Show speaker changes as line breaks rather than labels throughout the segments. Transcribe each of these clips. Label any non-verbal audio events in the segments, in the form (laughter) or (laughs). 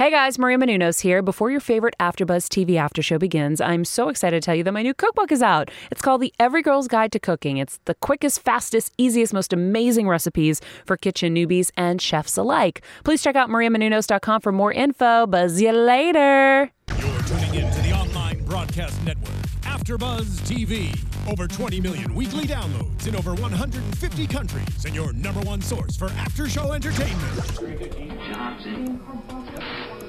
Hey guys, Maria Menounos here. Before your favorite AfterBuzz TV after show begins, I'm so excited to tell you that my new cookbook is out. It's called The Every Girl's Guide to Cooking. It's the quickest, fastest, easiest, most amazing recipes for kitchen newbies and chefs alike. Please check out mariamenounos.com for more info. Buzz you later.
You're tuning in to the online broadcast network, AfterBuzz TV. Over 20 million weekly downloads in over 150 countries, and your number one source for after-show entertainment.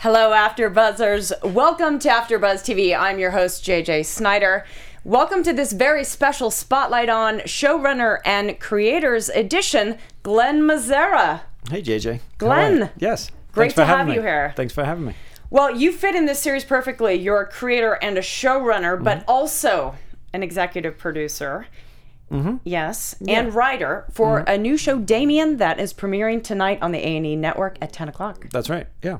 Hello, After Buzzers. Welcome to After Buzz TV. I'm your host, JJ Snyder. Welcome to this very special Spotlight on showrunner and creators edition, Glen Mazzara.
Hey JJ.
Glenn.
Yes.
Great
for
to have
having
you here.
Thanks for having me.
Well, you fit in this series perfectly. You're a creator and a showrunner, but
Mm-hmm.
also an executive producer.
Mm-hmm.
Yes, and writer for a new show, Damien, that is premiering tonight on the A&E network at 10 o'clock.
That's right. Yeah.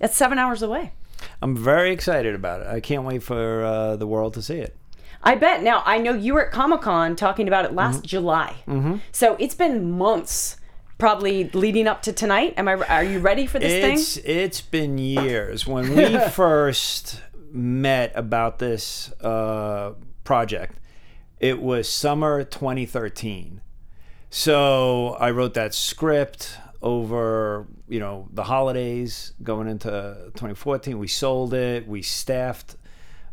That's seven hours away.
I'm very excited about it. I can't wait for uh, the world to see it.
I bet. Now, I know you were at Comic Con talking about it last July. Mm-hmm. So it's been months, probably leading up to tonight. Am I? Are you ready for this
It's
thing?
it's been years when we (laughs) first met about this uh, project. It was summer 2013. So I wrote that script over you know the holidays going into 2014. We sold it. We staffed.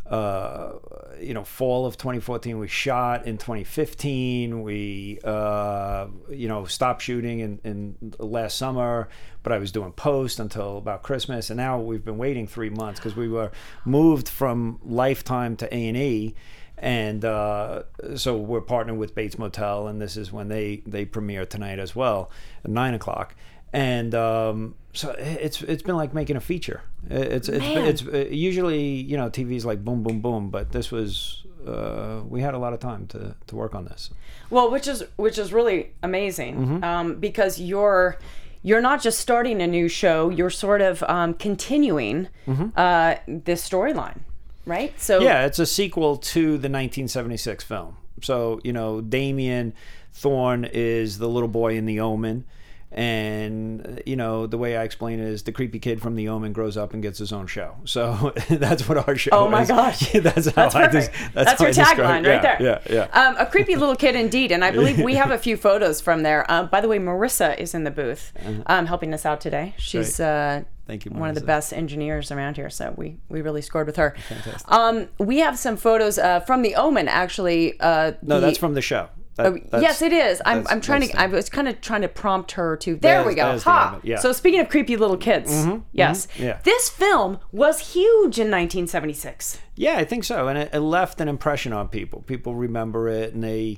Uh, you know, fall of 2014. We shot in 2015. We, uh, you know, stopped shooting in, in last summer, but I was doing post until about Christmas, and now we've been waiting three months because we were moved from Lifetime to A and uh, so we're partnered with Bates Motel, and this is when they they premiere tonight as well at nine o'clock, and um, so it's it's been like making a feature. It's it's
Man.
it's uh, usually you know TV's like boom boom boom, but this was uh, we had a lot of time to to work on this.
Well, which is which is really amazing
Mm-hmm.
um, because you're you're not just starting a new show. You're sort of um, continuing uh, this storyline, right? So.
Yeah, it's a sequel to the 1976 film. So you know Damien Thorne is the little boy in The Omen. And uh, you know the way I explain it is the creepy kid from The Omen grows up and gets his own show. So (laughs) that's what our show.
Oh my
is.
gosh. (laughs)
that's how
That's
I
perfect.
des-
That's,
how
your tagline right there.
Yeah, yeah, yeah.
Um, a creepy little kid indeed, and I believe we have a (laughs) few photos from there. Uh, by the way, Marissa is in the booth, um, helping us out today. She's uh,
Uh-huh. Thank you,
one of the best engineers around here, so we we really scored with her. Fantastic. Um, we have some photos uh, from the Omen, actually. Uh,
no,
the-
that's from the show. That-
Oh, yes, it is. I'm, I'm trying to. I was kind of trying to prompt her to. There we go.
there's the
Ha.
yeah. Mm-hmm,
So speaking of creepy little kids, yes,
yeah.
this film was huge in 1976.
Yeah, I think so, and it, it left an impression on people. People remember it, and they,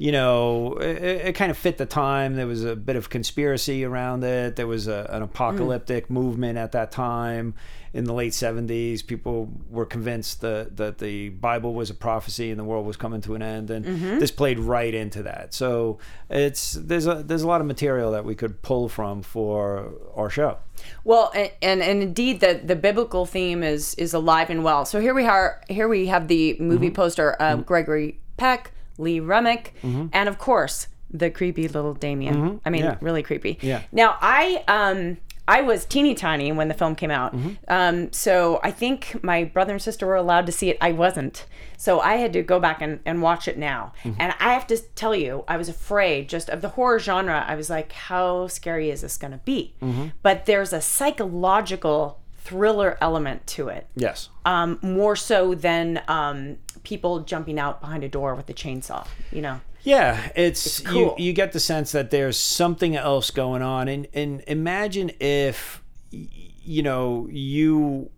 you know, it, it kind of fit the time. There was a bit of conspiracy around it. There was a, an apocalyptic hmm. movement at that time in the late '70s. People were convinced that that the Bible was a prophecy and the world was coming to an end, and mm-hmm. this played right into that. So it's there's a there's a lot of material that we could pull from for our show.
Well, and, and and indeed, the the biblical theme is is alive and well. So here we are. Here we have the movie
Mm-hmm.
poster of mm-hmm. Gregory Peck, Lee Remick, and of course the creepy little Damien. I mean,
Mm-hmm. Yeah.
really creepy.
Yeah.
Now I um. I was teeny tiny when the film came out.
Mm-hmm.
Um, so I think my brother and sister were allowed to see it. I wasn't. So I had to go back and, and watch it now.
Mm-hmm.
And I have to tell you, I was afraid just of the horror genre. I was like, how scary is this going to be?
Mm-hmm.
But there's a psychological thriller element to it,
Yes.
um, more so than um, people jumping out behind a door with a chainsaw, you know?
Yeah, it's,
cool.
you. You get the sense that there's something else going on, and and imagine if you know you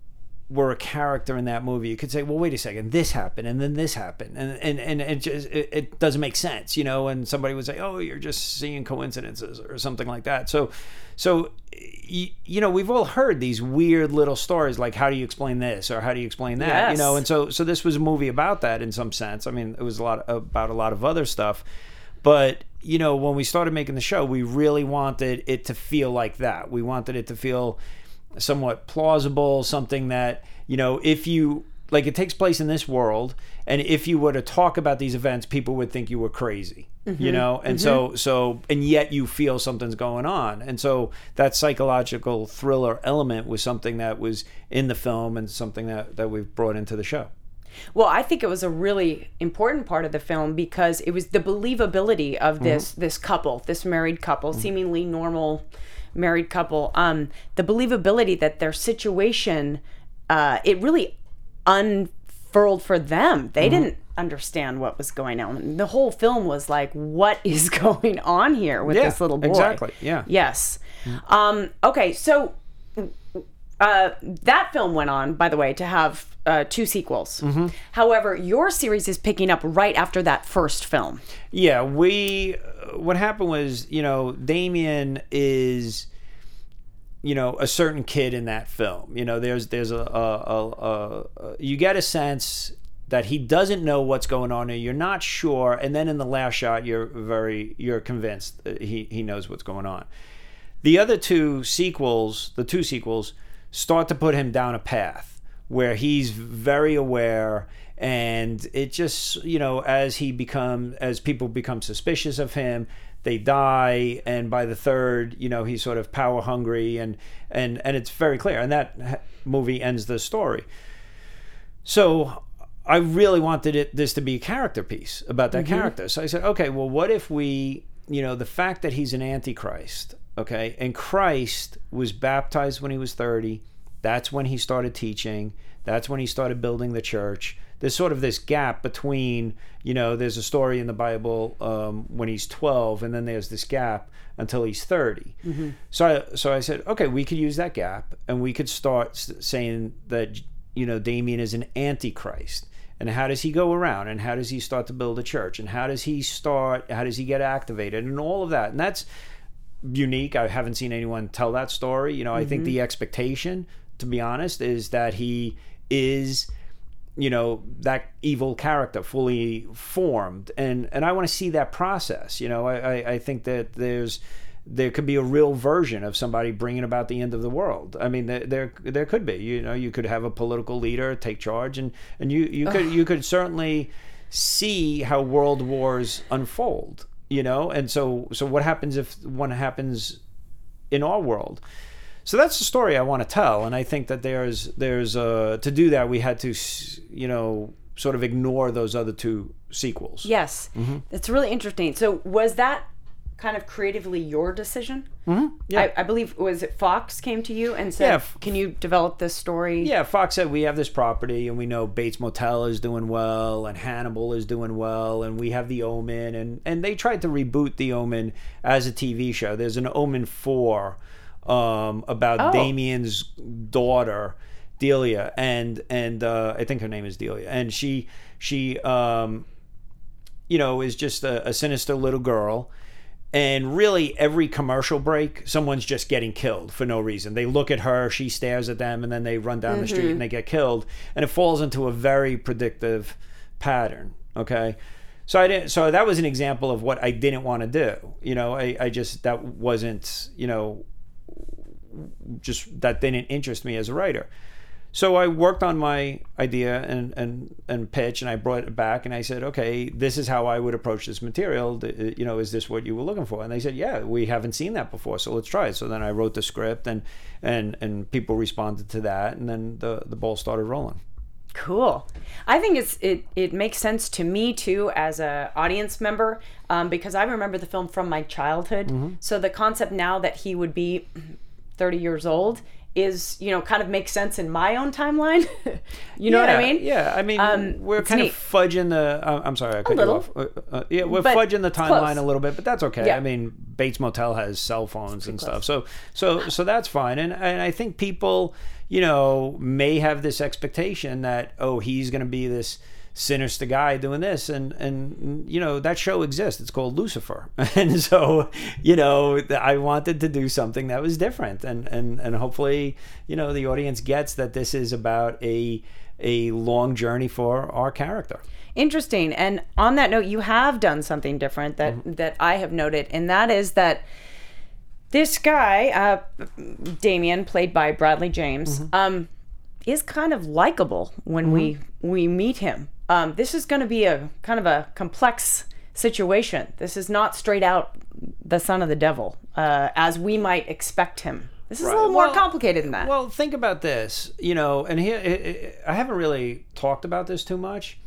were a character in that movie, you could say, well, wait a second, this happened and then this happened. And, and, and it just, it, it doesn't make sense, you know, and somebody would say, oh, you're just seeing coincidences or something like that. So, so, you, you know, we've all heard these weird little stories like, how do you explain this or how do you explain that,
Yes.
you know? And so, so this was a movie about that in some sense. I mean, it was a lot about a lot of other stuff, but you know, when we started making the show, we really wanted it to feel like that. We wanted it to feel somewhat plausible, something that, you know, if you like it takes place in this world and if you were to talk about these events, people would think you were crazy. You mm-hmm. know, and so mm-hmm. so and yet you feel something's going on. And so that psychological thriller element was something that was in the film and something that, that we've brought into the show.
Well, I think it was a really important part of the film because it was the believability of mm-hmm. this this couple, this married couple, seemingly normal married couple. Um, the believability that their situation, uh, it really unfurled for them. They didn't understand what was going on. The whole film was like, what (laughs) is going on here with
Yeah,
this little boy?
exactly, yeah.
Yes. Um, okay, so uh, that film went on, by the way, to have uh, two sequels.
Mm-hmm.
However, your series is picking up right after that first film.
Yeah, we. What happened was, you know, Damien is, you know, a certain kid in that film. You know, there's there's a, a, a, a, you get a sense that he doesn't know what's going on, and you're not sure. And then in the last shot, you're very you're convinced he he knows what's going on. The other two sequels, the two sequels, start to put him down a path where he's very aware and it just you know as he become as people become suspicious of him they die and by the third you know he's sort of power hungry and and and it's very clear and that movie ends the story so I really wanted it this to be a character piece about that mm-hmm. character. So I said, okay, well, what if we, you know, the fact that he's an antichrist, okay, and Christ was baptized when he was thirty. That's when he started teaching. That's when he started building the church. There's sort of this gap between, you know, there's a story in the Bible um, when he's 12, and then there's this gap until he's 30. So, I, so I said, okay, we could use that gap, and we could start saying that, you know, Damien is an antichrist. And how does he go around? And how does he start to build a church? And how does he start? How does he get activated? And all of that. And that's unique. I haven't seen anyone tell that story. You know, I think the expectation, to be honest, is that he is, you know, that evil character fully formed, and and I want to see that process. You know, I I, I think that there's there could be a real version of somebody bringing about the end of the world. I mean, there there, there could be. You know, you could have a political leader take charge, and and you you could you could certainly see how world wars unfold. You know, and so so what happens if one happens in our world? So that's the story I want to tell, and I think that there's there's uh, to do that we had to you know sort of ignore those other two sequels.
Yes,
Mm-hmm.
it's really interesting. So, was that kind of creatively your decision? Mm-hmm.
Yeah.
I, I believe was it Fox came to you and said,
Yeah,
"Can you develop this story?"
Yeah, Fox said we have this property, and we know Bates Motel is doing well, and Hannibal is doing well, and we have The Omen, and and they tried to reboot The Omen as a TV show. There's an Omen four um, about
Oh.
Damien's daughter Delia, and and uh, I think her name is Delia, and she she um, you know is just a, a sinister little girl. And really, every commercial break, someone's just getting killed for no reason. They look at her, she stares at them, and then they run down the street and they get killed. And it falls into a very predictive pattern. Okay, so I didn't. So that was an example of what I didn't want to do. You know, I, I just that wasn't. You know, just that didn't interest me as a writer. So I worked on my idea and, and, and pitch, and I brought it back, and I said, okay, this is how I would approach this material. You know, is this what you were looking for? And they said, yeah, we haven't seen that before, so let's try it. So then I wrote the script, and and and people responded to that, and then the the ball started rolling.
Cool. I think it's it it makes sense to me too as a audience member um, because I remember the film from my childhood.
Mm-hmm.
So the concept now that he would be 30 years old is you know kind of makes sense in my own timeline. (laughs) you know what I mean?
Yeah, I mean,
Um,
we're kind
neat.
of fudging the. Uh, I'm sorry, I cut you off. Uh, uh, yeah, we're fudging the timeline
close.
a little bit, but that's okay.
Yeah.
I mean, Bates Motel has cell phones and
close.
stuff, so so so that's fine. And and I think people, you know, may have this expectation that oh, he's going to be this sinister guy doing this and and you know that show exists it's called lucifer (laughs) and so you know i wanted to do something that was different and and and hopefully you know the audience gets that this is about a a long journey for our character
Interesting. And on that note, you have done something different that
Mm-hmm.
that I have noted, and that is that this guy, uh, Damien, played by Bradley James,
Mm-hmm.
um, is kind of likable when we we meet him. Um, this is going to be a kind of a complex situation. This is not straight out the son of the devil, uh, as we might expect him. This is a little more
Well-
complicated than that.
Well, think about this, you know, and here I haven't really talked about this too much,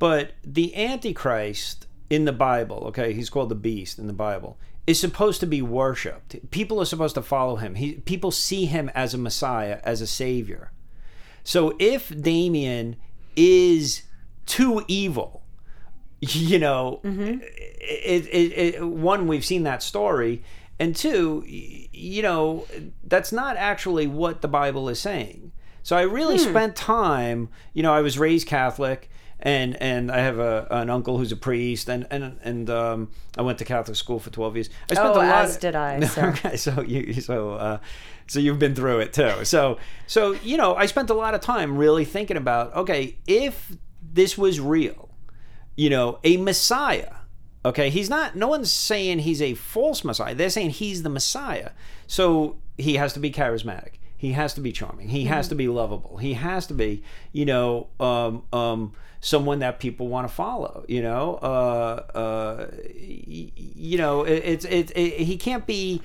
but the Antichrist in the Bible, okay, he's called the beast in the Bible, is supposed to be worshipped. People are supposed to follow him. He, people see him as a Messiah, as a savior. So if Damien is too evil, you know, it, it, it, one, we've seen that story. And two, you know, that's not actually what the Bible is saying. So I really spent time, you know, I was raised Catholic and and I have a, an uncle who's a priest and and and um, I went to Catholic school for 12 years. I spent
Oh,
a lot
as did I, (laughs) sir.
Okay, so you so uh, so you've been through it too. So so you know, I spent a lot of time really thinking about okay, if this was real, you know, a Messiah. Okay, he's not. No one's saying he's a false Messiah. They're saying he's the Messiah. So he has to be charismatic. He has to be charming. He has to be lovable. He has to be, you know, um, um, someone that people want to follow. You know, uh, uh, you know, it, it's it, it. He can't be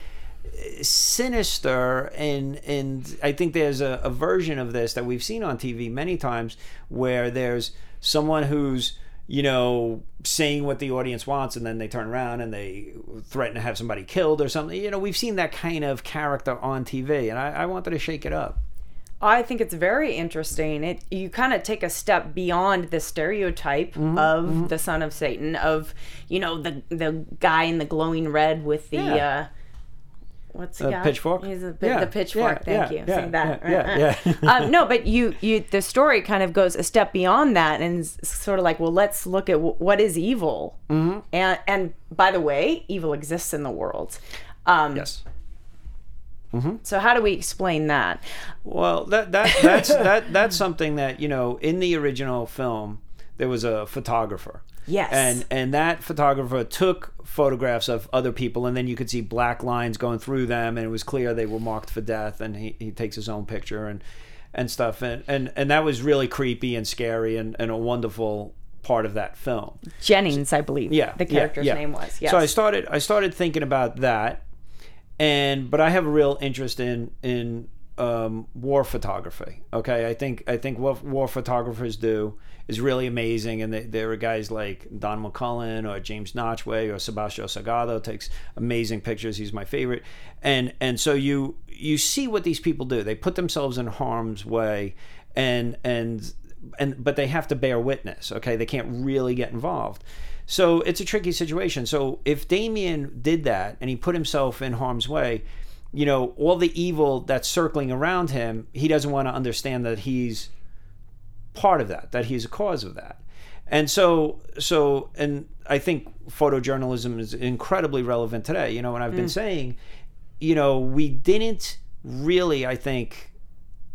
sinister and and I think there's a, a version of this that we've seen on TV many times where there's someone who's you know saying what the audience wants and then they turn around and they threaten to have somebody killed or something you know we've seen that kind of character on TV and I, I wanted to shake it up
I think it's very interesting. It you kind of take a step beyond the stereotype
Mm-hmm,
of the son of Satan, of you know the the guy in the glowing red with the
Yeah.
uh, what's the
A pitchfork?
He's a,
Yeah,
the pitchfork.
yeah,
Thank
yeah,
you.
yeah,
Say that.
yeah, yeah, (laughs)
um, no, but you you the story kind of goes a step beyond that and sort of like, well, let's look at w- what is evil, mm-hmm. and and by the way, evil exists in the world. Um,
yes
So how do we explain that?
Well, that that that's that that's something that you know in the original film there was a photographer.
Yes.
And and that photographer took photographs of other people, and then you could see black lines going through them, and it was clear they were marked for death. And he, he takes his own picture and and stuff, and and and that was really creepy and scary and, and a wonderful part of that film.
Jennings, I believe.
Yeah,
the
yeah,
character's
yeah.
name was. Yes.
So I started I started thinking about that, and but I have a real interest in in um, war photography. Okay, I think I think what war photographers do is really amazing, and they, there are guys like Don McCullin or James Nachtwey or Sebastião Salgado takes amazing pictures. He's my favorite, and and so you you see what these people do. They put themselves in harm's way, and and and but they have to bear witness. Okay, they can't really get involved. So it's a tricky situation. So if Damien did that and he put himself in harm's way, you know, all the evil that's circling around him, he doesn't want to understand that he's part of that, that he's a cause of that. And so, so, and I think photojournalism is incredibly relevant today. You know, and I've been mm. saying, you know, we didn't really, I think,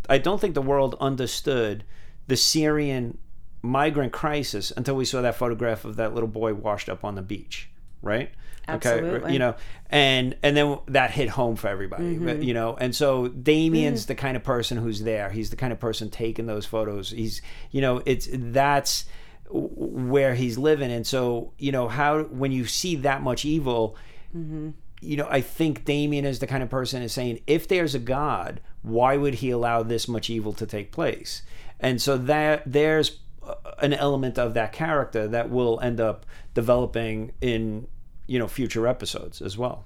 I don't think the world understood the Syrian migrant crisis until we saw that photograph of that little boy washed up on the beach, right?
Absolutely.
you know, and and then that hit home for everybody, mm-hmm. you know. And so Damien's mm-hmm. the kind of person who's there. He's the kind of person taking those photos. He's, you know, it's that's where he's living. And so, you know, how when you see that much evil, mm-hmm. you know, I think Damien is the kind of person is saying, if there's a God, why would he allow this much evil to take place? And so that there's an element of that character that will end up developing in you know future episodes as well.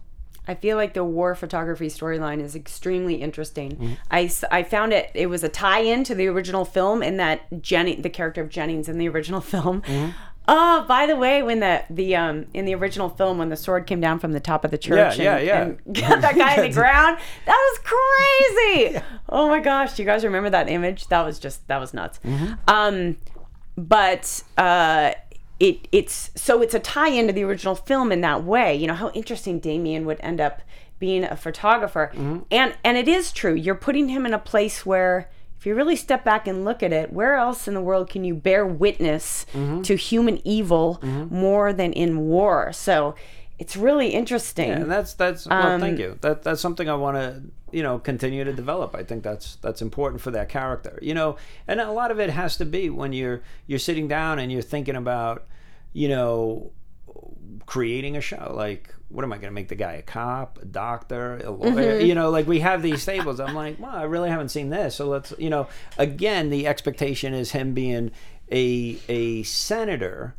I feel like the war photography storyline is extremely interesting.
Mm-hmm.
I, I found it it was a tie-in to the original film in that Jenny the character of Jennings in the original (laughs) film.
Mm-hmm.
Oh, by the way, when the the um in the original film when the sword came down from the top of the church
Yeah,
and,
yeah,
and (laughs) got that guy in the (laughs) ground, that was crazy. Oh my gosh, do you guys remember that image? That was just that was nuts.
Mm-hmm.
Um but uh it it's so it's a tie into the original film in that way. You know how interesting Damien would end up being a photographer,
Mm-hmm.
and and it is true. You're putting him in a place where, if you really step back and look at it, where else in the world can you bear witness
Mm-hmm.
to human evil more than in war? So it's really interesting.
and that's that's well,
Um,
thank you. That that's something I want to you know continue to develop. I think that's that's important for that character. You know, and a lot of it has to be when you're you're sitting down and you're thinking about you know creating a show like what am i going to make the guy a cop a doctor a lawyer mm-hmm. you know like we have these tables i'm like well i really haven't seen this so let's you know again the expectation is him being a a senator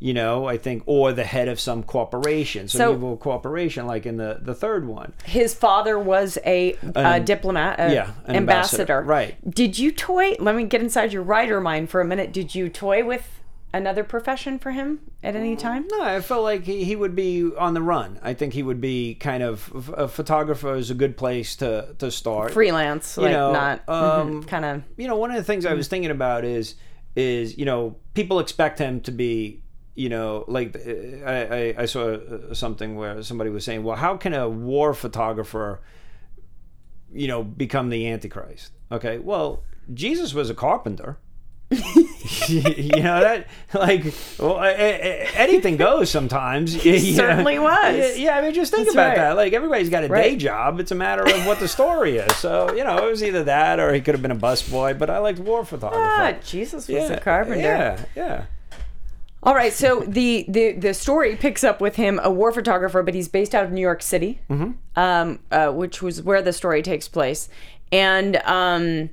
you know i think or the head of some corporation some
So-
evil corporation like in the the third one
His father was a, a diplomat, a
yeah, an
ambassador.
ambassador, right.
Did you toy? Let me get inside your writer mind for a minute. Did you toy with another profession for him at any mm, time?
No, I felt like he, he would be on the run. I think he would be kind of a photographer is a good place to to start.
Freelance, like
know,
not mm-hmm,
um,
kind of.
you know, one of the things I was mm-hmm. thinking about is is you know people expect him to be you know like uh, I, I, I saw uh, something where somebody was saying well how can a war photographer you know become the antichrist? Okay well jesus was a carpenter. (laughs) You know that like well, anything goes sometimes. (laughs) Know.
certainly was.
yeah, yeah, i mean just think
That's
about
right.
that. Like everybody's got a day job. It's a matter of what the story is. So you know it was either that or he could have been a busboy but i liked war photographer
Ah, Jesus was a carpenter.
yeah yeah
All right, so the, the the story picks up with him, a war photographer, but he's based out of New York City, um, uh, which was where the story takes place. And um,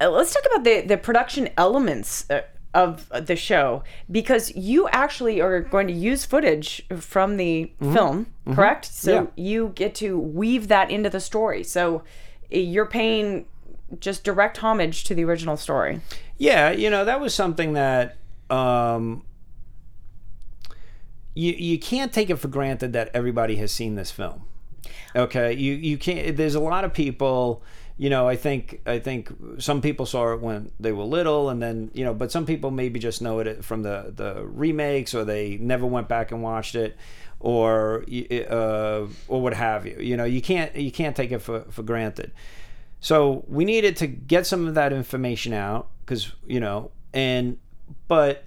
uh, let's talk about the the production elements uh, of the show because you actually are going to use footage from the film, correct? So
Yeah.
you get to weave that into the story. So uh, you're paying just direct homage to the original story.
Yeah, you know, that was something that um, you you can't take it for granted that everybody has seen this film. Okay, you you can't. There's a lot of people. You know, I think I think some people saw it when they were little, and then you know, but some people maybe just know it from the the remakes, or they never went back and watched it, or uh, or what have you. You know, you can't you can't take it for for granted. So we needed to get some of that information out because you know, and but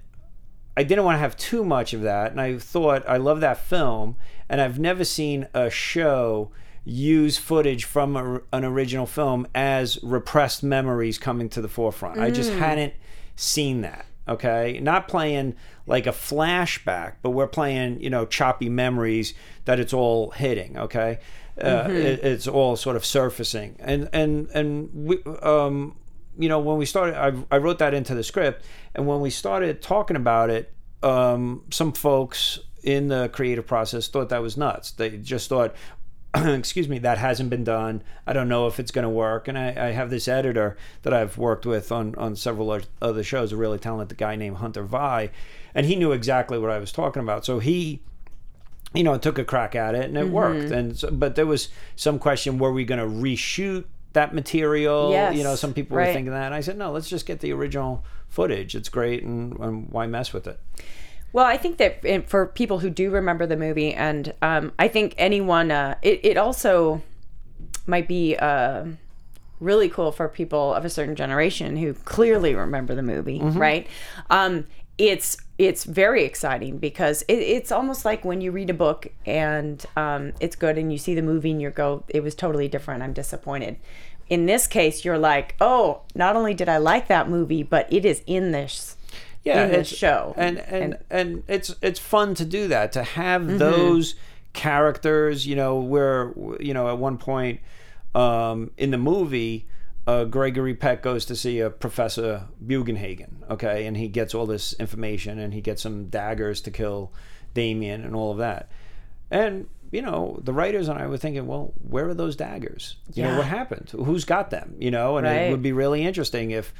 I didn't want to have too much of that, and I thought I love that film, and I've never seen a show use footage from a, an original film as repressed memories coming to the forefront. I just hadn't seen that. Okay, not playing like a flashback, but we're playing you know choppy memories that it's all hitting. Okay, uh, it, it's all sort of surfacing, and and and we. Um, you know, when we started, I, I wrote that into the script, and when we started talking about it, um, some folks in the creative process thought that was nuts. They just thought, (clears throat) excuse me, that hasn't been done. I don't know if it's going to work. And I, I have this editor that I've worked with on, on several other shows, a really talented guy named Hunter Via, and he knew exactly what I was talking about. So he you know, took a crack at it and it worked. And so, but there was some question: Were we going to reshoot that material?
Yes,
You know, some people
right.
were thinking that. And I said, no, let's just get the original footage. It's great, and, and why mess with it?
Well, I think that for people who do remember the movie, and um, I think anyone, uh, it, it also might be uh, really cool for people of a certain generation who clearly remember the movie, right? Um, it's it's very exciting because it, it's almost like when you read a book and um, it's good, and you see the movie and you go, "It was totally different. I'm disappointed." In this case, you're like, "Oh, not only did I like that movie, but it is in this."
yeah,
in the
it's-
show.
and and, and it's it's fun to do that to have
Mm-hmm.
those characters. You know, where you know at one point um, in the movie. Uh, Gregory Peck goes to see a Professor Bugenhagen, okay, and he gets all this information and he gets some daggers to kill Damien and all of that. And you know, the writers and I were thinking, well, where are those daggers? You know, what happened? Who's got them? You know, and
Right.
it would be really interesting if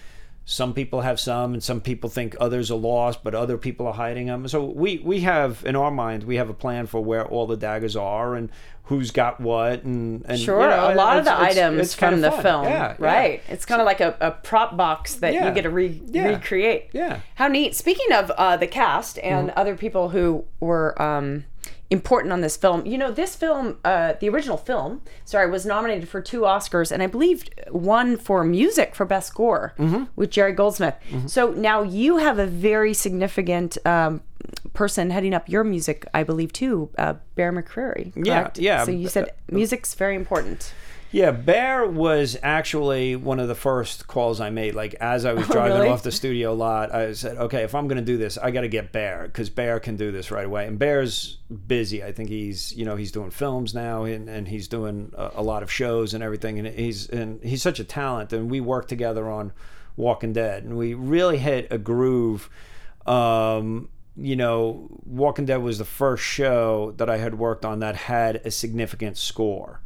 some people have some and some people think others are lost, but other people are hiding them. So we, we have, in our mind, we have a plan for where all the daggers are and who's got what. And, and
Sure,
you know,
a lot of the
it's- it's-
items
it's kinda
from the
fun.
film,
Yeah, yeah.
right? It's kind of like a, a prop box that
Yeah.
you get to re-
Yeah.
recreate.
Yeah.
How neat! Speaking of uh, the cast and
Mm-hmm.
other people who were um, important on this film, you know, this film, uh, the original film, sorry, was nominated for two Oscars, and I believe one for music for best score
Mm-hmm.
with Jerry Goldsmith. So now you have a very significant. Um, person heading up your music i believe too uh, bear mccreary
Yeah, yeah.
so you said music's very important
Yeah, Bear was actually one of the first calls I made. Like as I was (laughs) driving
Oh, really?
off the studio lot, I said, "Okay, if I'm going to do this, I got to get Bear because Bear can do this right away." And Bear's busy. I think he's, you know, he's doing films now and, and he's doing a, a lot of shows and everything. And he's and he's such a talent. And we worked together on Walking Dead, and we really hit a groove. Um, you know, Walking Dead was the first show that I had worked on that had a significant score.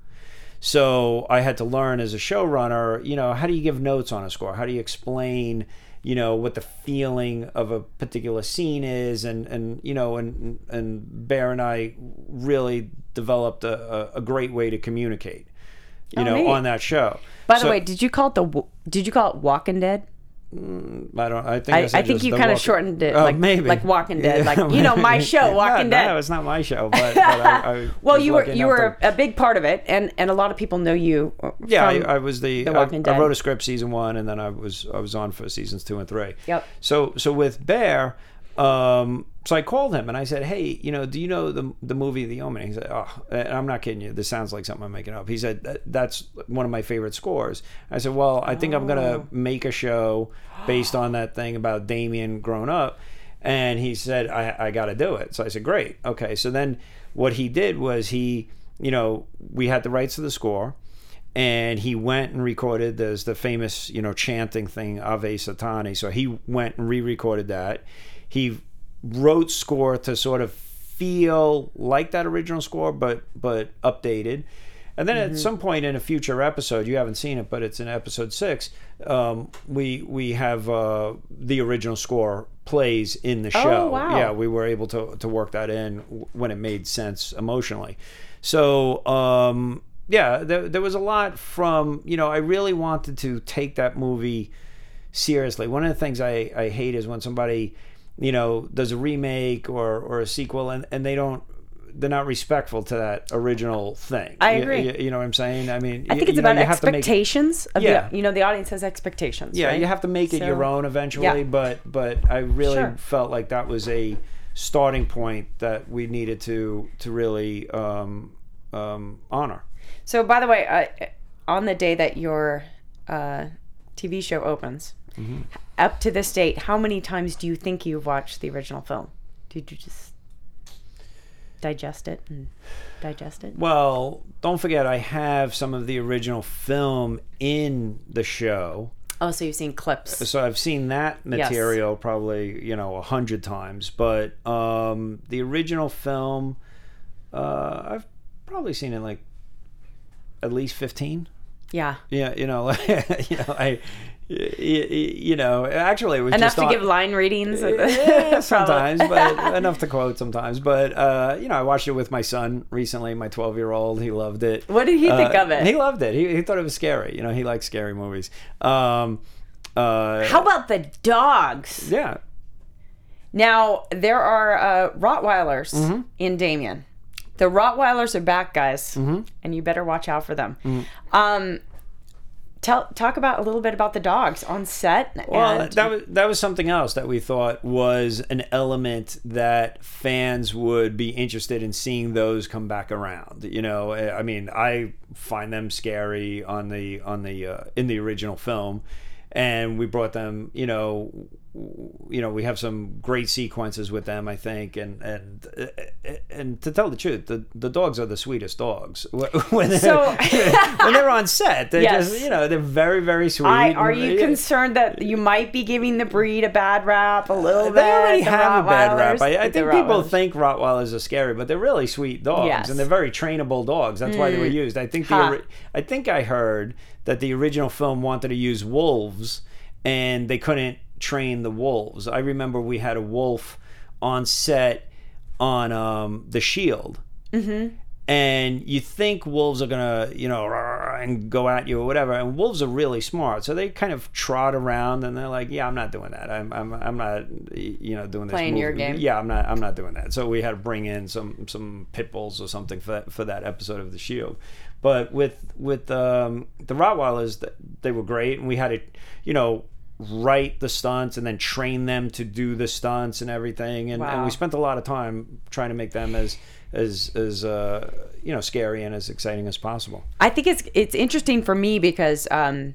So I had to learn as a showrunner, you know, how do you give notes on a score? How do you explain, you know, what the feeling of a particular scene is? And, and you know, and, and Bear and I really developed a, a, great way to communicate, you
Oh,
know,
neat.
on that show.
By the way, did you call it the? Did you call it Walking Dead?
I don't. I think
I,
said
I think you kind of shortened it,
Oh,
like
maybe
like Walking Dead,
Yeah,
like you know my show, Walking Dead.
No, it's not my show, but, but I, I (laughs)
well, you were you were
to-
a big part of it, and and a lot of people know you. uh,
Yeah, I, I was the,
The
I,
Walking
I
Dead.
wrote a script season one, and then I was I was on for seasons two and three.
Yep.
So so with Bear, um, so I called him and I said, hey, you know, do you know the the movie The Omen? He said, oh, and I'm not kidding you. This sounds like something I'm making up. He said "That- that's one of my favorite scores. I said, well, I think I'm gonna
Oh.
make a show based on that thing about Damien growing up. And he said, I, I got to do it. So I said, great. Okay. So then what he did was he, you know, we had the rights to the score and he went and recorded there's the famous you know chanting thing ave satani so he went and re-recorded that he wrote score to sort of feel like that original score but but updated. And then at some point in a future episode you haven't seen it but it's in episode six um, we we have uh, the original score plays in the show.
wow.
yeah we were able to to work that in when it made sense emotionally. So um yeah there, there was a lot from you know i really wanted to take that movie seriously. One of the things i i hate is when somebody you know does a remake or or a sequel and and they don't they're not respectful to that original thing.
I
You-
agree.
You, you know what I'm saying? I mean,
I
you-
think it's
you know,
about
you make-
expectations of
Yeah.
the you know the audience has expectations.
yeah,
right?
you have to make it
So-
your own eventually.
Yeah.
But but I really
Sure.
felt like that was a starting point that we needed to to really um, um, honor.
So, by the way, uh, on the day that your uh, TV show opens,
Mm-hmm.
up to this date, how many times do you think you've watched the original film? Did you just digest it and digest it?
Well, don't forget, I have some of the original film in the show.
Oh, so you've seen clips.
So I've seen that material probably, you know, a hundred times. But um, the original film, uh, I've probably seen it like at least 15.
Yeah.
Yeah, you know, (laughs) you know, I, you know, actually it was
Enough to
on-
give line readings.
yeah, (laughs) sometimes, but (laughs) enough to quote sometimes. But uh, you know, I watched it with my son recently. My twelve-year-old, he loved it.
What did he think
Uh,
of it?
He loved it. He, he thought it was scary. You know, he likes scary movies. Um, uh,
How about the dogs?
yeah,
Now there are uh, Rottweilers
Mm-hmm.
in Damien. The Rottweilers are back, guys,
Mm-hmm.
and you better watch out for them. Um, tell talk about a little bit about the dogs on set.
Well,
and
that was that was something else that we thought was an element that fans would be interested in seeing those come back around. You know, I mean, I find them scary on the on the uh, in the original film, and we brought them. You know, you know we have some great sequences with them i think and and and to tell the truth the, the dogs are the sweetest dogs (laughs) when they're,
So- (laughs)
when they're on set they're
Yes.
just you know they're very very sweet
I, are you concerned that you might be giving the breed a bad rap a little bit?
they already
the
have a bad rap. I, I think people think Rottweilers are scary, but they're really sweet dogs,
Yes. Mm.
and they're very trainable dogs. That's why they were used. I think the
Huh.
ori- I think I heard that the original film wanted to use wolves, and they couldn't train the wolves. I remember we had a wolf on set on um, the Shield. And you think wolves are gonna, you know, and go at you or whatever. And wolves are really smart, so they kind of trot around and they're like, "Yeah, I'm not doing that. I'm, I'm, I'm not, you know, doing this."
Playing your game.
Yeah, I'm not. I'm not doing that. So we had to bring in some some pit bulls or something for that, for that episode of the Shield. But with with um, the Rottweilers, they were great, and we had to, you know, write the stunts and then train them to do the stunts and everything. And, and we spent a lot of time trying to make them as as as uh, you know scary and as exciting as possible.
I think it's it's interesting for me because um,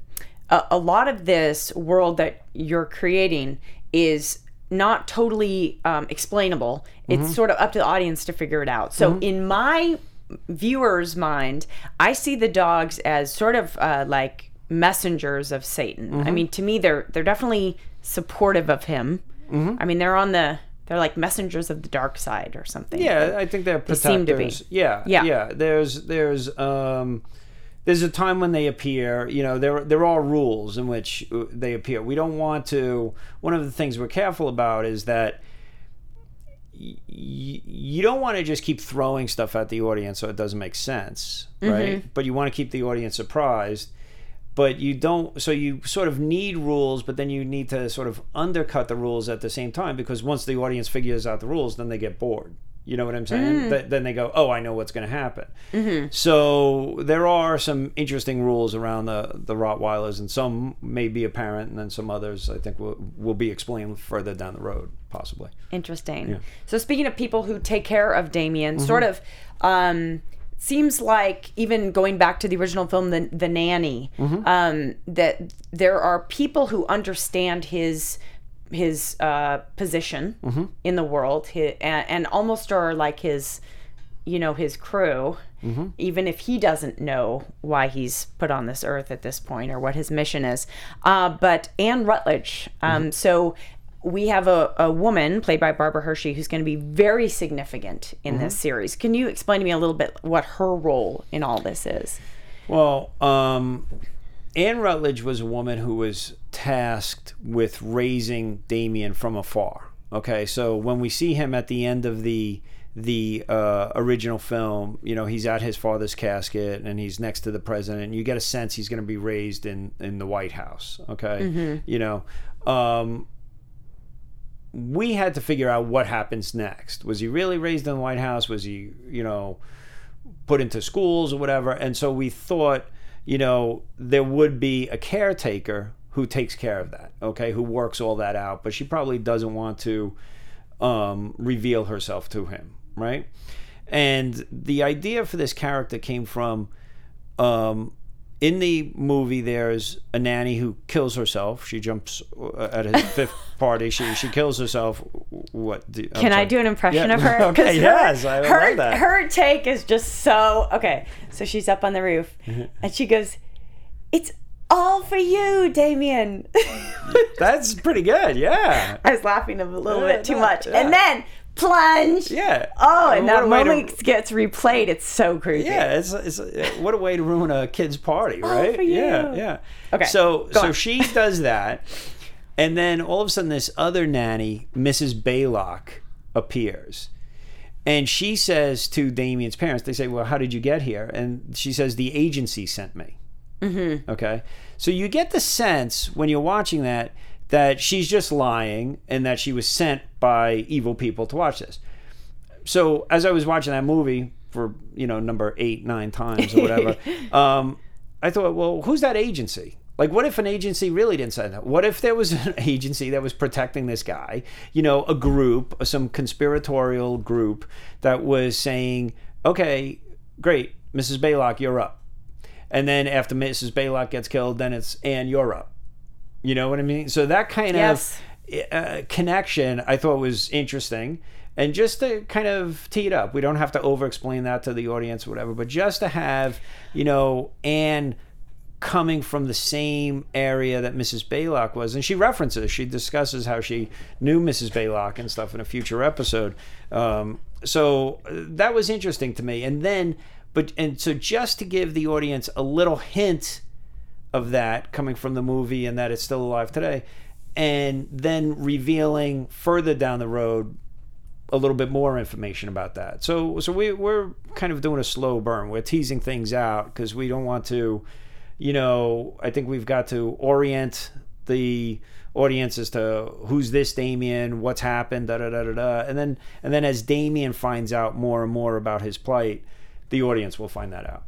a, a lot of this world that you're creating is not totally um, explainable. It's sort of up to the audience to figure it out. So in my viewer's mind, I see the dogs as sort of uh, like messengers of Satan. I mean, to me, they're they're definitely supportive of him. I mean, they're on the they're like messengers of the dark side or something.
Yeah, I think they're protectors.
seem to be.
Yeah,
Yeah.
yeah. There's there's um there's a time when they appear. You know, there there are rules in which uh, they appear. We don't want to. One of the things we're careful about is that. y- You don't want to just keep throwing stuff at the audience so it doesn't make sense, right? But you want to keep the audience surprised. But you don't, so you sort of need rules, but then you need to sort of undercut the rules at the same time because once the audience figures out the rules, then they get bored. You know what I'm saying? Th- then they go, "Oh, I know what's going to happen." So there are some interesting rules around the the Rottweilers, and some may be apparent, and then some others I think will will be explained further down the road, possibly.
Interesting. So speaking of people who take care of Damien, sort
Mm-hmm.
of um, seems like even going back to the original film, the the nanny,
Mm-hmm.
um, that there are people who understand his his uh, position
Mm-hmm.
in the world, hi and, and almost are like his, you know, his crew.
Mm-hmm.
Even if he doesn't know why he's put on this earth at this point or what his mission is, uh, but Anne Rutledge. Um,
Mm-hmm.
So we have a, a woman played by Barbara Hershey who's going to be very significant in this
Mm-hmm.
series. Can you explain to me a little bit what her role in all this is?
Well, um, Anne Rutledge was a woman who was tasked with raising Damien from afar. Okay, so when we see him at the end of the the uh, original film, you know, he's at his father's casket and he's next to the president. And you get a sense he's going to be raised in in the White House. Okay, you know. Um, we had to figure out what happens next. Was he really raised in the White House? Was he, you know, put into schools or whatever? And so we thought, you know, there would be a caretaker who takes care of that, okay, who works all that out, but she probably doesn't want to um, reveal herself to him, right? And the idea for this character came from um, in the movie. There's a nanny who kills herself. She jumps uh, at his (laughs) fifth party. She she kills herself. What? Do,
Can I do an impression
Yeah.
of her? (laughs)
okay,
her,
yes, I
her,
love that.
Her take is just so okay. So she's up on the roof,
Mm-hmm.
and she goes, "It's all for you, Damien." (laughs)
That's pretty good. Yeah.
I was laughing a little
Yeah,
bit too
no,
much,
yeah.
and then plunge.
Yeah.
Oh, and
What
that
way to-
moment gets replayed. It's so creepy.
Yeah, it's, it's what a way to ruin a kid's party, right?
for you.
Yeah, yeah.
Okay,
So so
on.
she (laughs) does that, and then all of a sudden this other nanny, Mrs. Baylock, appears. And she says to Damien's parents, they say, Well, how did you get here? And she says, The agency sent me. Mm-hmm. Okay. So you get the sense when you're watching that that she's just lying and that she was sent by evil people to watch this so as I was watching that movie for you know number eight, nine times or whatever, (laughs) um, I thought, well, who's that agency? Like, what if an agency really didn't send that? What if there was (laughs) an agency that was protecting this guy? You know, a group, some conspiratorial group that was saying, okay, great, Mrs. Baylock, you're up. And then after Mrs. Baylock gets killed, then it's, and you're up. You know what I mean? So that kind
Yes.
of uh, connection I thought was interesting. And just to kind of tee it up, we don't have to over explain that to the audience or whatever, but just to have, you know, Anne coming from the same area that Mrs. Baylock was. And she references, she discusses how she knew Mrs. Baylock and stuff in a future episode. Um, so uh, that was interesting to me. And then, but, and so just to give the audience a little hint of that coming from the movie and that it's still alive today, and then revealing further down the road a little bit more information about that. So so we we're kind of doing a slow burn. We're teasing things out because we don't want to, you know. I think we've got to orient the audience as to who's this Damien, what's happened, da da da da da, and then and then as Damien finds out more and more about his plight, the audience will find that out.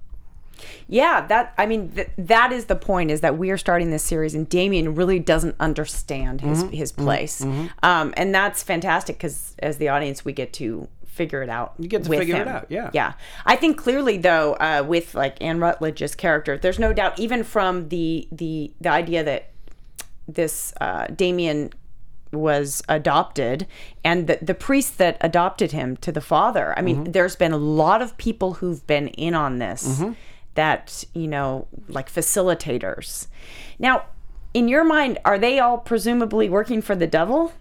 Yeah, that I mean th- that is the point is that we are starting this series and Damien really doesn't understand his
Mm-hmm.
his place, um, and that's fantastic because as the audience we get to figure it out. You
get to figure it out, yeah.
yeah. I think clearly though uh, with like Anne Rutledge's character, there's no doubt even from the the the idea that this uh, Damien was adopted and the, the priest that adopted him to the father i mean
Mm-hmm.
there's been a lot of people who've been in on this that you know like facilitators now in your mind are they all presumably working for the devil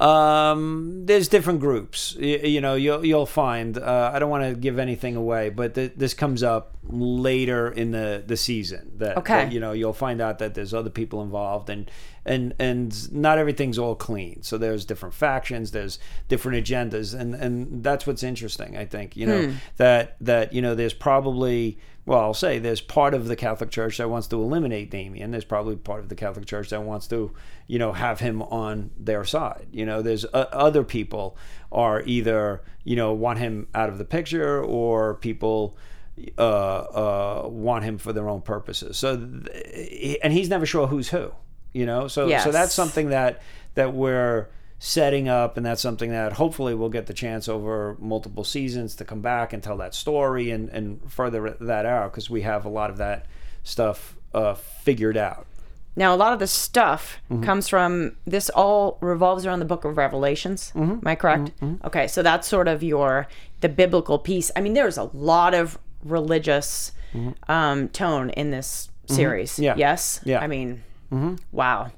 Um, there's different groups. You, you know, you'll you'll find. Uh, I don't want to give anything away, but th- this comes up later in the the season. That,
Okay.
that, you know, you'll find out that there's other people involved, and and and not everything's all clean. So there's different factions, there's different agendas, and and that's what's interesting. I think you know that that you know there's probably well, I'll say there's part of the Catholic Church that wants to eliminate Damien. There's probably part of the Catholic Church that wants to, you know, have him on their side. You know, there's uh, other people are either, you know, want him out of the picture or people uh, uh, want him for their own purposes. So, th- and he's never sure who's who. You know, so
Yes.
so that's something that that we're setting up and that's something that hopefully we'll get the chance over multiple seasons to come back and tell that story and, and further that out because we have a lot of that stuff uh, figured out
now a lot of the stuff
Mm-hmm.
comes from this all revolves around the book of revelations
Mm-hmm.
am i correct okay so that's sort of your the biblical piece i mean there's a lot of religious um, tone in this series
Mm-hmm. Yeah.
yes
Yeah.
i mean wow.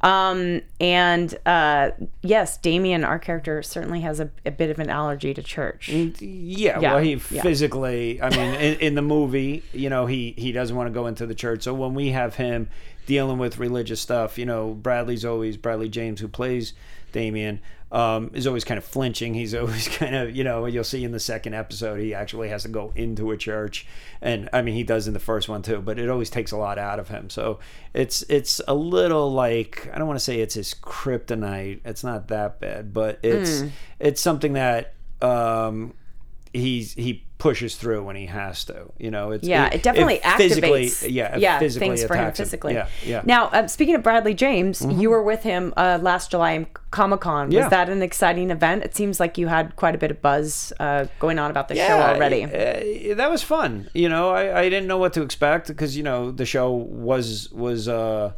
Um, and uh, yes damien our character certainly has a, a bit of an allergy to church.
Yeah,
Yeah,
well he
yeah.
physically i mean (laughs) in, in the movie you know he he doesn't want to go into the church. So when we have him dealing with religious stuff you know bradley's always bradley james who plays damien um, is always kind of flinching. He's (laughs) always kind of you know you'll see in the second episode he actually has to go into a church. And i mean he does in the first one too but it always takes a lot out of him. So it's it's a little like i don't want to say it's his kryptonite. It's not that bad but it's it's something that um he's he pushes through when he has to. You know, it's
Yeah, it, definitely
physically,
activates.
Yeah, it
yeah,
physically
things for him physically.
Yeah, yeah. Mm-hmm.
Now, uh, speaking of Bradley James, you were with him uh, last July in Comic Con. Was
Yeah.
that an exciting event? It seems like you had quite a bit of buzz uh, going on about the show already.
uh, that was fun. You know, I, I didn't know what to expect because you know the show was was uh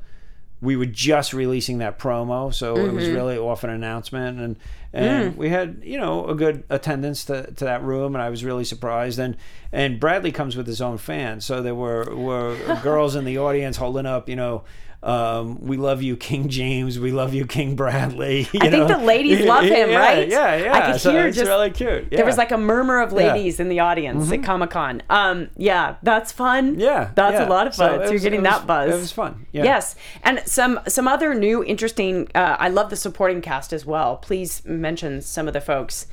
we were just releasing that promo, so it was
Mm-hmm.
really off an announcement, and and
Mm.
we had you know a good attendance to, to that room, and I was really surprised. And and Bradley comes with his own fans, so there were were (laughs) girls in the audience holding up, you know. Um, we love you, King James. We love you, King Bradley. (laughs) You
I think
know?
the ladies (laughs) love him,
Yeah,
right?
Yeah, yeah.
I could
so
hear
it's
just-
really cute.
There was like a murmur of ladies in the audience
Mm-hmm.
at Comic Con. Um, yeah, that's fun.
Yeah,
that's
yeah.
a lot of fun.
it
So, you're getting
was-
that buzz.
it was fun, yeah.
Yes, and some some other new interesting. Uh, I love the supporting cast as well. Please mention some of the folks.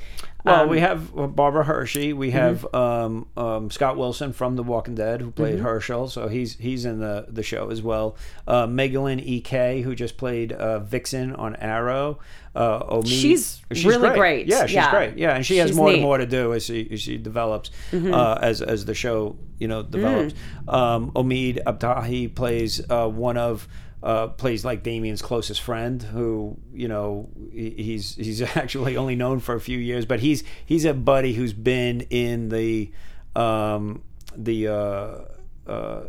Well,
Um,
we have Barbara Hershey. We have
Mm-hmm.
um, um, Scott Wilson from The Walking Dead, who played Herschel, so he's he's in the, the show as well. Uh, Megalyn E.K., who just played uh, Vixen on Arrow. Uh, Omid,
She's really great.
Yeah, she's
Yeah.
great. Yeah, and she has
She's
more
neat.
and more to do as she as she develops
Mm-hmm.
uh, as as the show you know develops.
Mm.
Um, Omid Abtahi plays uh, one of uh, plays like Damien's closest friend, who you know he's he's (laughs) actually only known for a few years, but he's he's a buddy who's been in the um, the uh, uh,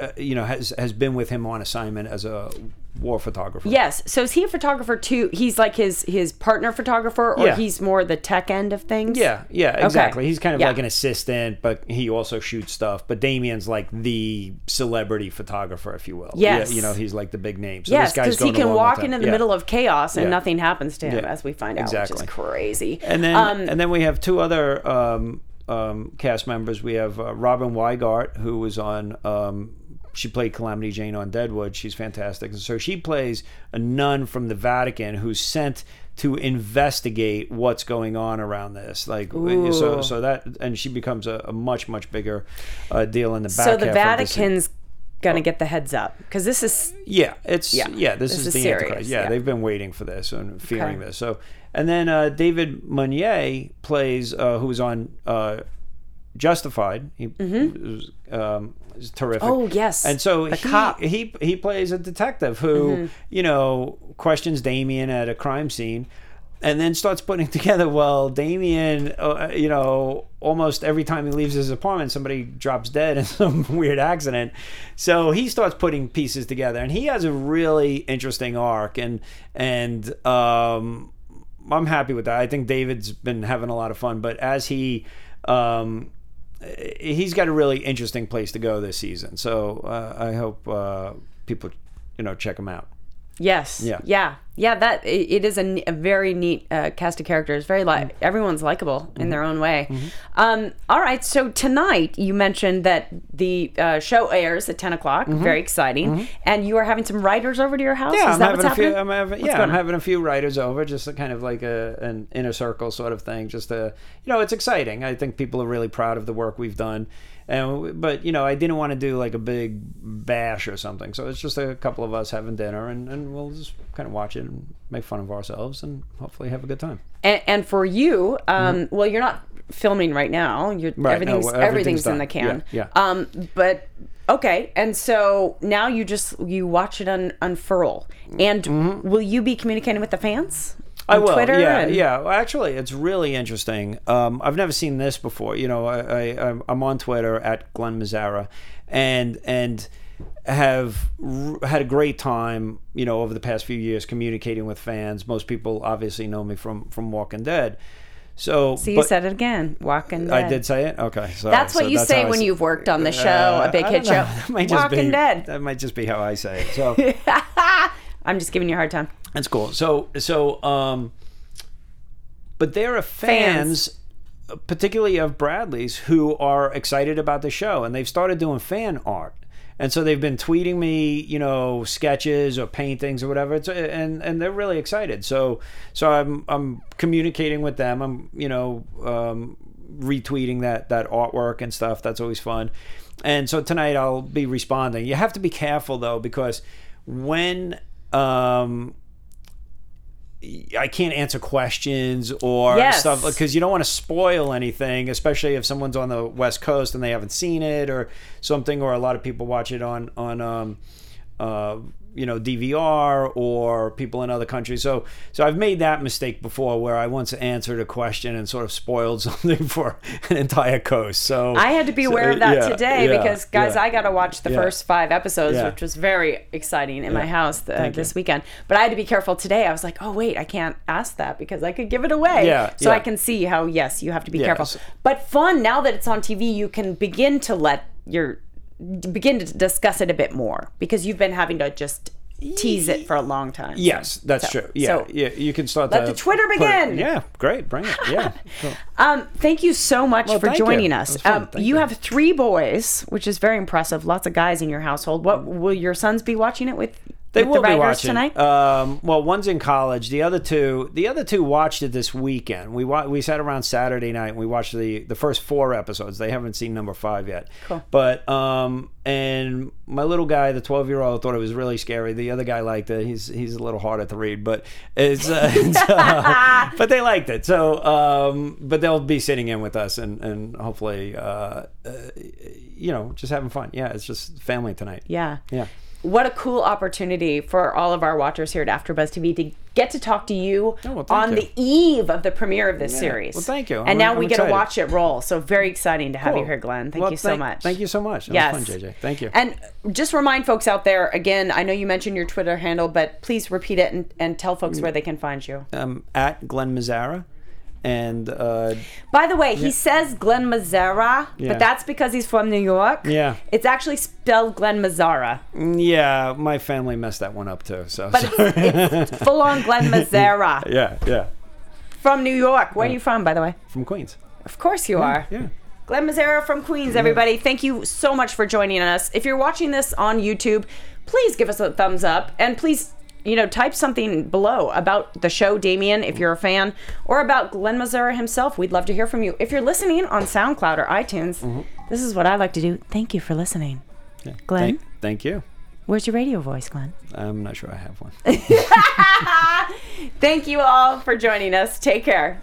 uh, you know, has has been with him on assignment as a war photographer.
Yes. So is he a photographer too? He's like his his partner photographer, or
Yeah.
he's more the tech end of things.
Yeah, yeah, exactly. He's kind of
Yeah.
like an assistant, but he also shoots stuff. But Damien's like the celebrity photographer, if you will.
Yes.
Yeah, you know, he's like the big name. So
Yes,
this guy's
because he
going
can
along
walk
with
into the
Yeah.
middle of chaos and
Yeah.
nothing happens to him,
Yeah.
as we find out, which
Exactly.
is crazy.
And then
Um,
and then we have two other um, um, cast members. We have uh, Robin Weigert, who was on. Um, she played Calamity Jane on Deadwood. She's fantastic. And so she plays a nun from the Vatican who's sent to investigate what's going on around this. Like so,
Ooh.
so that and she becomes a, a much much bigger uh, deal in the back.
so the Vatican's gonna get the heads up because this is
Yeah, it's
Yeah,
yeah. this,
this
is,
is
the
serious,
Antichrist. Yeah,
yeah.
they've been waiting for this and fearing
Okay.
this. So, and then uh, David Meunier plays uh, who was on uh, Justified. He was, um, is terrific.
Mm-hmm. Oh, yes,
and so
the
he,
cop.
he he plays a detective who
Mm-hmm.
you know questions Damien at a crime scene. And then starts putting (laughs) together. Well, Damien, uh, you know, almost every time he leaves his apartment, somebody drops dead (laughs) in some weird accident. So he starts putting pieces together, and he has a really interesting arc. And and um, I'm happy with that. I think David's been having a lot of fun. But as he um, he's got a really interesting place to go this season. So uh, I hope uh, people, you know, check him out.
Yes,
Yeah.
yeah, yeah. That it, it is a, a very neat uh, cast of characters. Very
Mm-hmm.
everyone's likable in their own way. Um, all right, so tonight you mentioned that the uh, show airs at ten o'clock. Very exciting, and you are having some writers over to your house.
Mm-hmm. Yeah,
is
I'm
that
having
what's
a few. I'm having, yeah, I'm having a few writers over, just a kind of like a an inner circle sort of thing. Just to, you know, it's exciting. I think people are really proud of the work we've done, and but you know, I didn't want to do like a big bash or something. So it's just a couple of us having dinner, and, and we'll just kind of watch it and make fun of ourselves, and hopefully have a good time.
And, and for you, um, well, you're not filming right now. You're
Mm-hmm. Right, no,
everything's
everything's
everything's in the can.
Yeah, yeah.
Um, but okay, and so now you just you watch it un, unfurl. And will you be communicating with the fans?
I will.
Twitter
yeah,
and-
yeah. Well, actually, it's really interesting. Um, I've never seen this before. You know, I, I I'm- on Twitter at Glen Mazzara, and and have r- had a great time. You know, over the past few years, communicating with fans. Most people obviously know me from from Walking Dead. So,
So you
but-
said it again. Walking Dead.
I did say it. Okay, sorry.
That's what
So
you
how
say when you've worked on the show,
Uh,
a big hit
know.
show. (laughs)
That might just
Walking
be,
Dead.
That might just be how I say it. So. (laughs)
I'm just giving you a hard time.
That's cool. So so um but there are fans, particularly of Bradley's who are excited about the show and they've started doing fan art. And so they've been tweeting me, you know, sketches or paintings or whatever. It's, and and they're really excited. So so I'm I'm communicating with them. I'm you know um, retweeting that that artwork and stuff. That's always fun. And so tonight I'll be responding. You have to be careful though because when um, I can't answer questions or
Yes.
stuff because you don't want to spoil anything, especially if someone's on the West Coast and they haven't seen it or something, or a lot of people watch it on on um, uh, you know DVR or people in other countries. So so I've made that mistake before where I once answered a question and sort of spoiled (laughs) something for an entire coast. So
I had to be
so,
aware of that
yeah,
today
yeah,
because, guys,
yeah.
I got to watch the first five episodes,
Yeah.
which was very exciting in my house
Thank
this
you.
weekend. But I had to be careful today. I was like, oh, wait, I can't ask that because I could give it away.
Yeah,
So. I can see how, yes, you have to be careful. But fun, now that it's on TV, you can begin to let your, begin to discuss it a bit more because you've been having to just tease it for a long time.
Yes, that's
so-
true. Yeah,
so-
yeah, you can start.
Let
to
the Twitter
put-
begin.
yeah, great, bring it. Yeah, Cool. (laughs)
Um, thank you so much
Well,
for
thank you.
joining us. Um, you,
you.
have three boys, which is very impressive. Lots of guys in your household. What will your sons be watching it with?
They will
the
be watching
tonight.
Um, well, one's in college. The other two, the other two watched it this weekend. We wa- we sat around Saturday night and we watched the the first four episodes. They haven't seen number five yet.
Cool.
But um, and my little guy, the twelve year old, thought it was really scary. The other guy liked it. He's he's a little harder to read, but it's, uh, (laughs) it's, uh, (laughs) but they liked it. So um, but they'll be sitting in with us and and hopefully uh, uh, you know just having fun. Yeah, it's just family tonight.
yeah.
Yeah.
What a cool opportunity for all of our watchers here at AfterBuzz TV to get to talk to you
Oh, well,
on
you.
the eve of the premiere of this
Yeah.
series.
Well, thank you.
And
I'm-
now
I'm
we get to watch it roll. So very exciting to have you here, Glen. Thank
Well,
you so
thank-
much.
Thank you so much. That
yes.
was fun, JJ. Thank you.
And just remind folks out there again. I know you mentioned your Twitter handle, but please repeat it and, and tell folks
Mm.
where they can find you.
um, at Glen Mazzara, and uh,
By the way, he says Glen Mazzara,
Yeah.
but that's because he's from New York.
Yeah.
It's actually spelled Glen Mazzara,
yeah, my family messed that one up too. So
but it's, it's full on Glen (laughs) Mazzara
yeah, yeah,
from New York. Where are you from, by the way?
from Queens.
Of course you are.
Yeah.
Glen Mazzara from Queens, everybody. Thank you so much for joining us. If you're watching this on YouTube, please give us a thumbs up and please, you know, type something below about the show, Damien, if you're a fan, or about Glen Mazzara himself. We'd love to hear from you. If you're listening on SoundCloud or iTunes, mm-hmm. this is what I like to do. Thank you for listening.
yeah.
Glen?
Thank, thank you.
Where's your radio voice, Glen?
I'm not sure I have one. (laughs)
Thank you all for joining us. Take care.